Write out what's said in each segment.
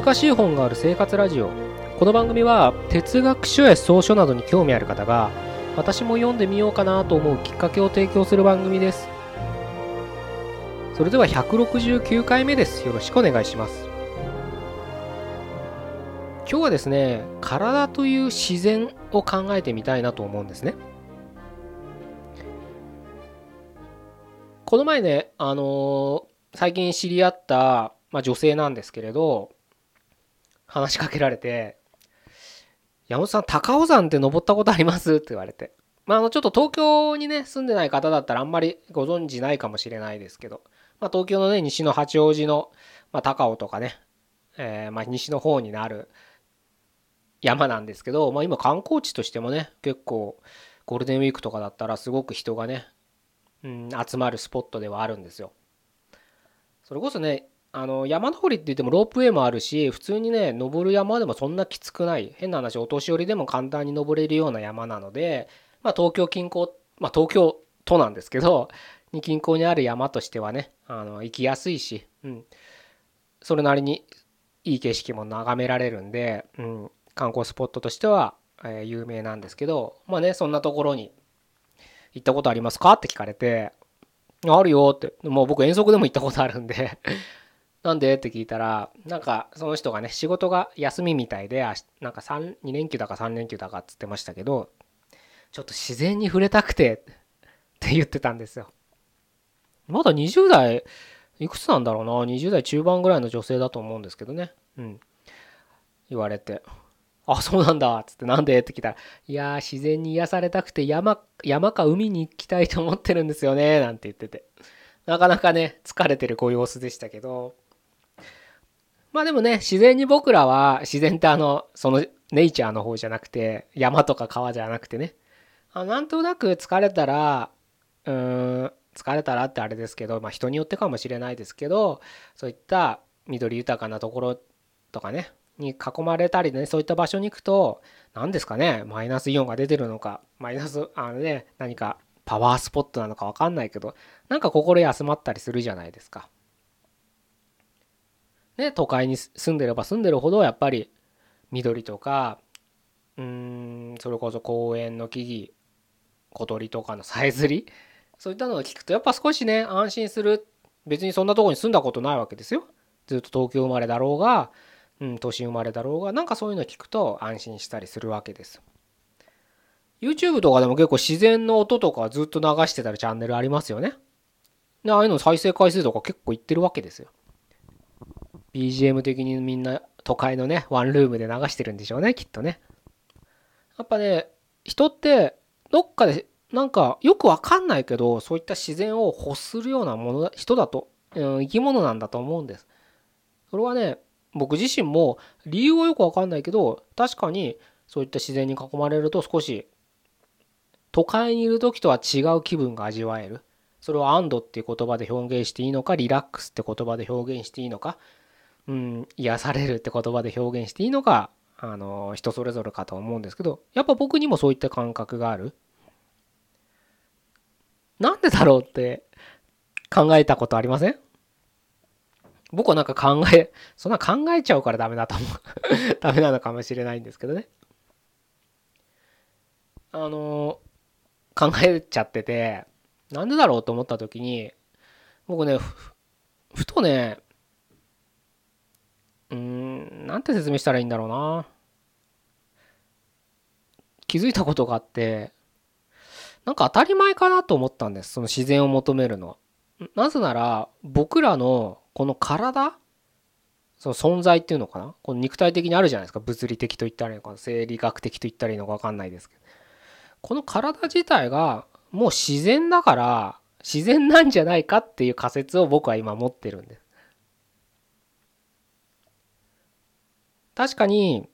難しい本がある生活ラジオ。この番組は哲学書や草書などに興味ある方が私も読んでみようかなと思うきっかけを提供する番組です。それでは169回目です。よろしくお願いします。今日はですね体という自然を考えてみたいなと思うんですね。この前ねあのー最近知り合った、まあ、女性なんですけれど話しかけられて「山本さん高尾山って登ったことあります?」って言われてまああのちょっと東京にね住んでない方だったらあんまりご存知ないかもしれないですけど、まあ、東京のね西の八王子の、まあ、高尾とかね、えー、まあ西の方になる山なんですけど、まあ、今観光地としてもね結構ゴールデンウィークとかだったらすごく人がね、うん、集まるスポットではあるんですよ。それこそねあの山登りって言ってもロープウェイもあるし普通にね登る山でもそんなきつくない。変な話お年寄りでも簡単に登れるような山なので、まあ、東京近郊、まあ、東京都なんですけど に近郊にある山としてはねあの行きやすいし、うん、それなりにいい景色も眺められるんで、うん、観光スポットとしては、えー、有名なんですけどまあねそんなところに行ったことありますか？って聞かれてあるよって。もう僕遠足でも行ったことあるんで。なんで？って聞いたら、なんかその人がね、仕事が休みみたいで、なんか3、2連休だか3連休だかっつってましたけど、ちょっと自然に触れたくてって言ってたんですよ。まだ20代、いくつなんだろうな、20代中盤ぐらいの女性だと思うんですけどね。うん。言われて、あ、そうなんだつって、なんで？って聞いたら、いやー、自然に癒されたくて山、山か海に行きたいと思ってるんですよね、なんて言ってて。なかなかね、疲れてるご様子でしたけど。まあでもね、自然に僕らは、自然ってあの、そのネイチャーの方じゃなくて、山とか川じゃなくてね、あなんとなく疲れたら、うん、疲れたらってあれですけど、まあ人によってかもしれないですけど、そういった緑豊かなところとかね、に囲まれたりねそういった場所に行くと何ですかねマイナスイオンが出てるのかマイナスあのね何かパワースポットなのか分かんないけどなんか心休まったりするじゃないですか。ね都会に住んでれば住んでるほどやっぱり緑とかうんそれこそ公園の木々小鳥とかのさえずりそういったのを聞くとやっぱ少しね安心する。別にそんなとこに住んだことないわけですよ。ずっと東京生まれだろうがうん、都心生まれだろうがなんかそういうの聞くと安心したりするわけです。YouTube とかでも結構自然の音とかずっと流してたらチャンネルありますよね。でああいうの再生回数とか結構いってるわけですよ。BGM 的にみんな都会のねワンルームで流してるんでしょうねきっとね。やっぱね人ってどっかでなんかよくわかんないけどそういった自然を欲するようなもの人だと、うん、生き物なんだと思うんです。それはね僕自身も理由はよくわかんないけど確かにそういった自然に囲まれると少し都会にいる時とは違う気分が味わえる。それを安堵っていう言葉で表現していいのかリラックスって言葉で表現していいのかうん癒されるって言葉で表現していいのかあの人それぞれかと思うんですけどやっぱ僕にもそういった感覚がある。なんでだろうって考えたことありません？僕はなんか考え、そんな考えちゃうからダメだと思う。ダメなのかもしれないんですけどね。あの、考えちゃってて、なんでだろうと思った時に、僕ね、ふとね、うーん、なんて説明したらいいんだろうな。気づいたことがあって、なんか当たり前かなと思ったんです。その自然を求めるのは。なぜなら、僕らのこの体その存在っていうのかなこの肉体的にあるじゃないですか物理的と言ったらいいのか生理学的と言ったらいいのか分かんないですけどこの体自体がもう自然だから自然なんじゃないかっていう仮説を僕は今持ってるんです確かに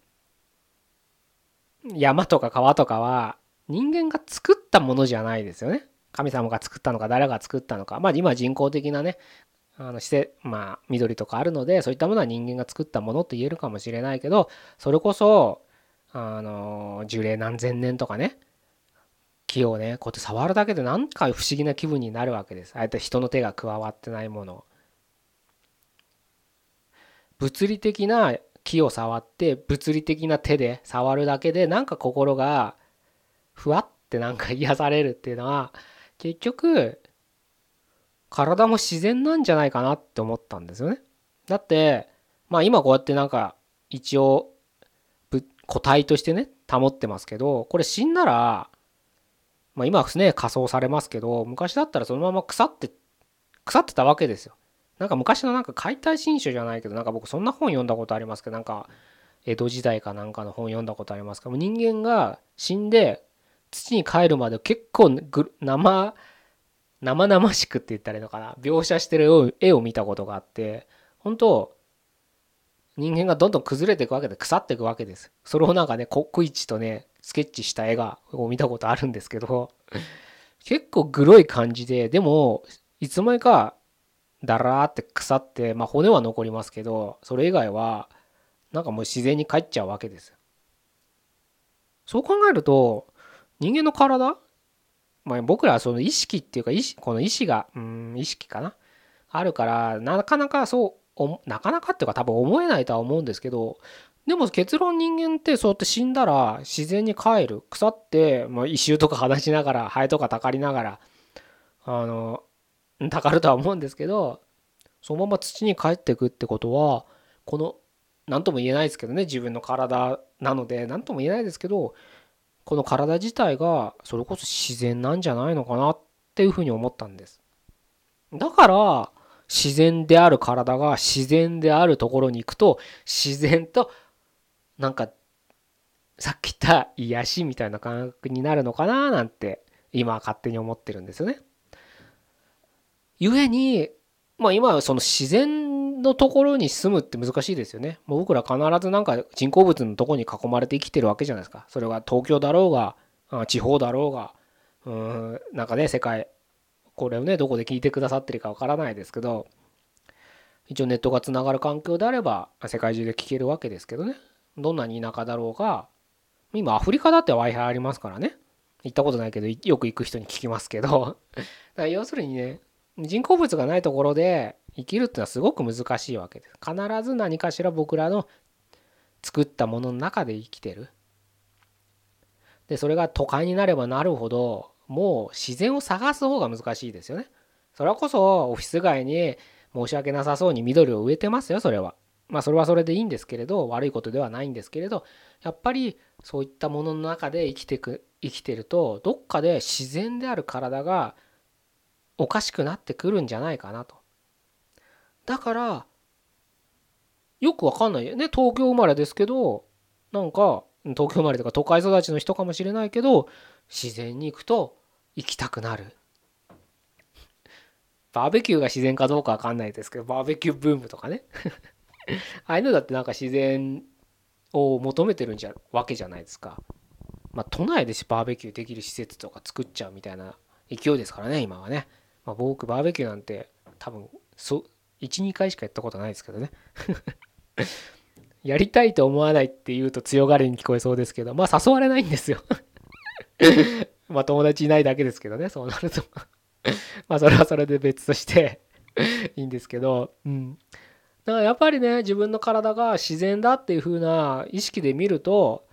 山とか川とかは人間が作ったものじゃないですよね。神様が作ったのか誰が作ったのか。まあ今人工的なねあのしてまあ緑とかあるのでそういったものは人間が作ったものと言えるかもしれないけどそれこそあの樹齢何千年とかね木をねこうやって触るだけで何か不思議な気分になるわけです。あえて人の手が加わってないもの物理的な木を触って物理的な手で触るだけでなんか心がふわってなんか癒されるっていうのは結局体も自然なんじゃないかなって思ったんですよね。だってまあ今こうやってなんか一応個体としてね保ってますけどこれ死んだらまあ今はね仮装されますけど昔だったらそのまま腐って腐ってたわけですよ。なんか昔のなんか解体新書じゃないけどなんか僕そんな本読んだことありますけどなんか江戸時代かなんかの本読んだことありますけど人間が死んで土に帰るまで結構生生々しくって言ったらいいのかな？描写してる絵を見たことがあって本当人間がどんどん崩れていくわけで腐っていくわけです。それをなんかね刻一とねスケッチした絵がを見たことあるんですけど結構グロい感じででもいつの間にかだらーって腐ってまあ骨は残りますけどそれ以外はなんかもう自然に帰っちゃうわけですそう考えると人間の体まあ、僕らはその意識っていうか意この意志がうん意識かな。あるからなかなかそうなかなかっていうか多分思えないとは思うんですけどでも結論人間ってそうやって死んだら自然に帰る。腐って、まあ、異臭とか話しながらハエとかたかりながらあのたかるとは思うんですけどそのまま土に帰っていくってことはこの何とも言えないですけどね自分の体なので何とも言えないですけどこの体自体がそれこそ自然なんじゃないのかなっていうふうに思ったんです。だから自然である体が自然であるところに行くと自然となんかさっき言った癒しみたいな感覚になるのかななんて今は勝手に思ってるんですよね。故にまあ今はその自然のところに住むって難しいですよね。もう僕ら必ずなんか人工物のとこに囲まれて生きてるわけじゃないですか。それが東京だろうが、地方だろうが、うん、なんかね、世界、これをね、どこで聞いてくださってるかわからないですけど、一応ネットがつながる環境であれば、世界中で聞けるわけですけどね。どんなに田舎だろうが、今アフリカだって Wi-Fi ありますからね。行ったことないけど、よく行く人に聞きますけど。だから要するにね、人工物がないところで生きるってのはすごく難しいわけです。必ず何かしら僕らの作ったものの中で生きてる。で、それが都会になればなるほど、もう自然を探す方が難しいですよね。それこそオフィス街に申し訳なさそうに緑を植えてますよ、それは。まあそれはそれでいいんですけれど、悪いことではないんですけれど、やっぱりそういったものの中で生きてく、生きてると、どっかで自然である体がおかしくなってくるんじゃないかなと。だからよくわかんないよね東京生まれですけどなんか東京生まれとか都会育ちの人かもしれないけど自然に行くと行きたくなる。バーベキューが自然かどうかわかんないですけどバーベキューブームとかね ああいうのだってなんか自然を求めてるんじゃわけじゃないですか。まあ都内でバーベキューできる施設とか作っちゃうみたいな勢いですからね今はね。まあ、僕バーベキューなんて多分そ12回しかやったことないですけどね。やりたいと思わないって言うと強がりに聞こえそうですけどまあ誘われないんですよ。まあ友達いないだけですけどねそうなると。まあそれはそれで別として いいんですけど。うん。だからやっぱりね自分の体が自然だっていう風な意識で見ると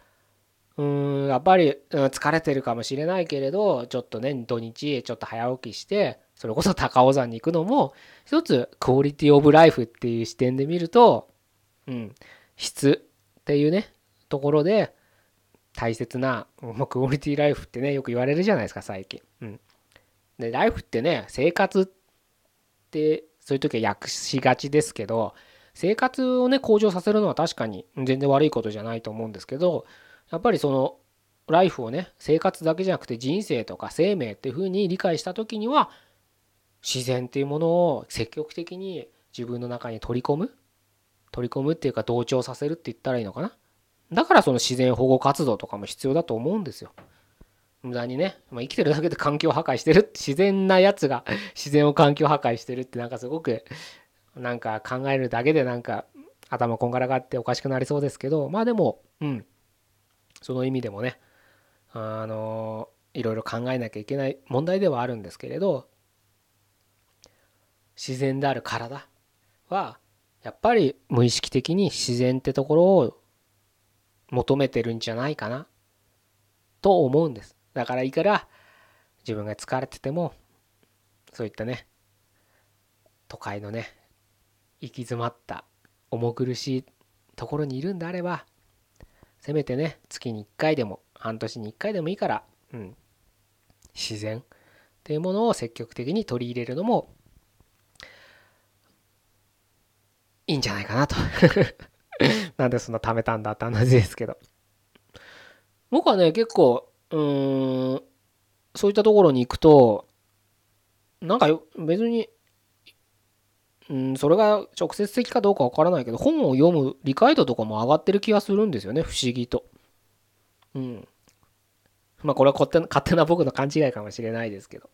うんやっぱり、うん、疲れてるかもしれないけれどちょっとね土日ちょっと早起きしてそれこそ高尾山に行くのも一つクオリティオブライフっていう視点で見ると、うん、質っていうねところで大切な、ま、クオリティライフってねよく言われるじゃないですか最近。うん、でライフってね生活ってそういう時は訳しがちですけど生活をね向上させるのは確かに全然悪いことじゃないと思うんですけどやっぱりそのライフをね生活だけじゃなくて人生とか生命っていうふうに理解した時には自然っていうものを積極的に自分の中に取り込む？取り込むっていうか同調させるって言ったらいいのかな？だからその自然保護活動とかも必要だと思うんですよ。無駄にね、まあ、生きてるだけで環境破壊してる。自然なやつが 自然を環境破壊してるってなんかすごくなんか考えるだけでなんか頭こんがらがっておかしくなりそうですけど。まあでもうん。その意味でもねあのいろいろ考えなきゃいけない問題ではあるんですけれど。自然である体はやっぱり無意識的に自然ってところを求めてるんじゃないかなと思うんです。だからいいから自分が疲れててもそういったね都会のね行き詰まった重苦しいところにいるんであればせめてね月に1回でも半年に1回でもいいから、うん、自然っていうものを積極的に取り入れるのもいいんじゃないかなと。なんでそんな貯めたんだって話ですけど。僕はね結構うんそういったところに行くとなんか別にうんそれが直接的かどうかわからないけど本を読む理解度とかも上がってる気がするんですよね不思議と。うん。まあこれは勝手な勝手な僕の勘違いかもしれないですけど。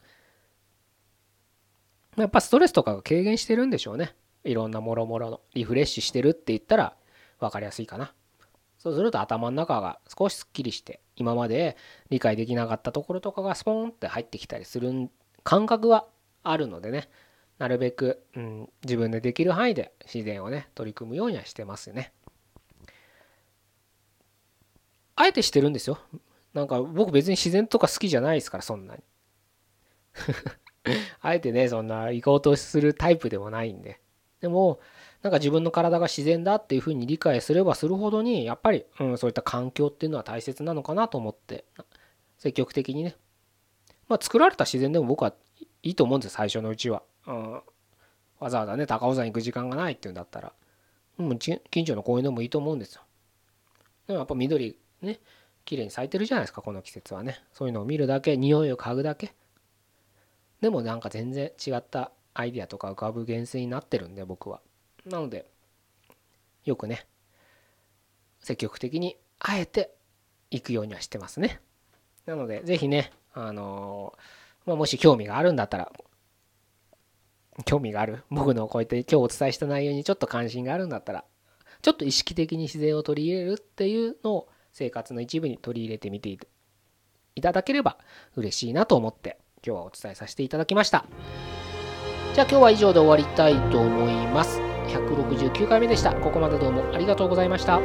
やっぱストレスとかが軽減してるんでしょうね。いろんなもろもろのリフレッシュしてるって言ったら分かりやすいかな。そうすると頭の中が少しすっきりして今まで理解できなかったところとかがスポーンって入ってきたりする感覚はあるのでね。なるべく、うん、自分でできる範囲で自然をね取り組むようにはしてますよね。あえてしてるんですよ。なんか僕別に自然とか好きじゃないですからそんなに。あえてねそんな行こうとするタイプでもないんで。でもなんか自分の体が自然だっていうふうに理解すればするほどにやっぱり、うん、そういった環境っていうのは大切なのかなと思って積極的にね。まあ作られた自然でも僕はいいと思うんです最初のうちは、うん、わざわざね高尾山行く時間がないっていうんだったら。もう近所の公園でもいいと思うんですよ。でもやっぱ緑ね綺麗に咲いてるじゃないですかこの季節はね。そういうのを見るだけ匂いを嗅ぐだけ。でもなんか全然違ったアイディアとか浮かぶ原生になってるんで僕は。なのでよくね積極的にあえて行くようにはしてますね。なので是非ねあのまあ、もし興味があるんだったら興味がある僕のこうやって今日お伝えした内容にちょっと関心があるんだったらちょっと意識的に自然を取り入れるっていうのを生活の一部に取り入れてみていただければ嬉しいなと思って今日はお伝えさせていただきました。じゃあ今日は以上で終わりたいと思います。169回目でした。ここまでどうもありがとうございました。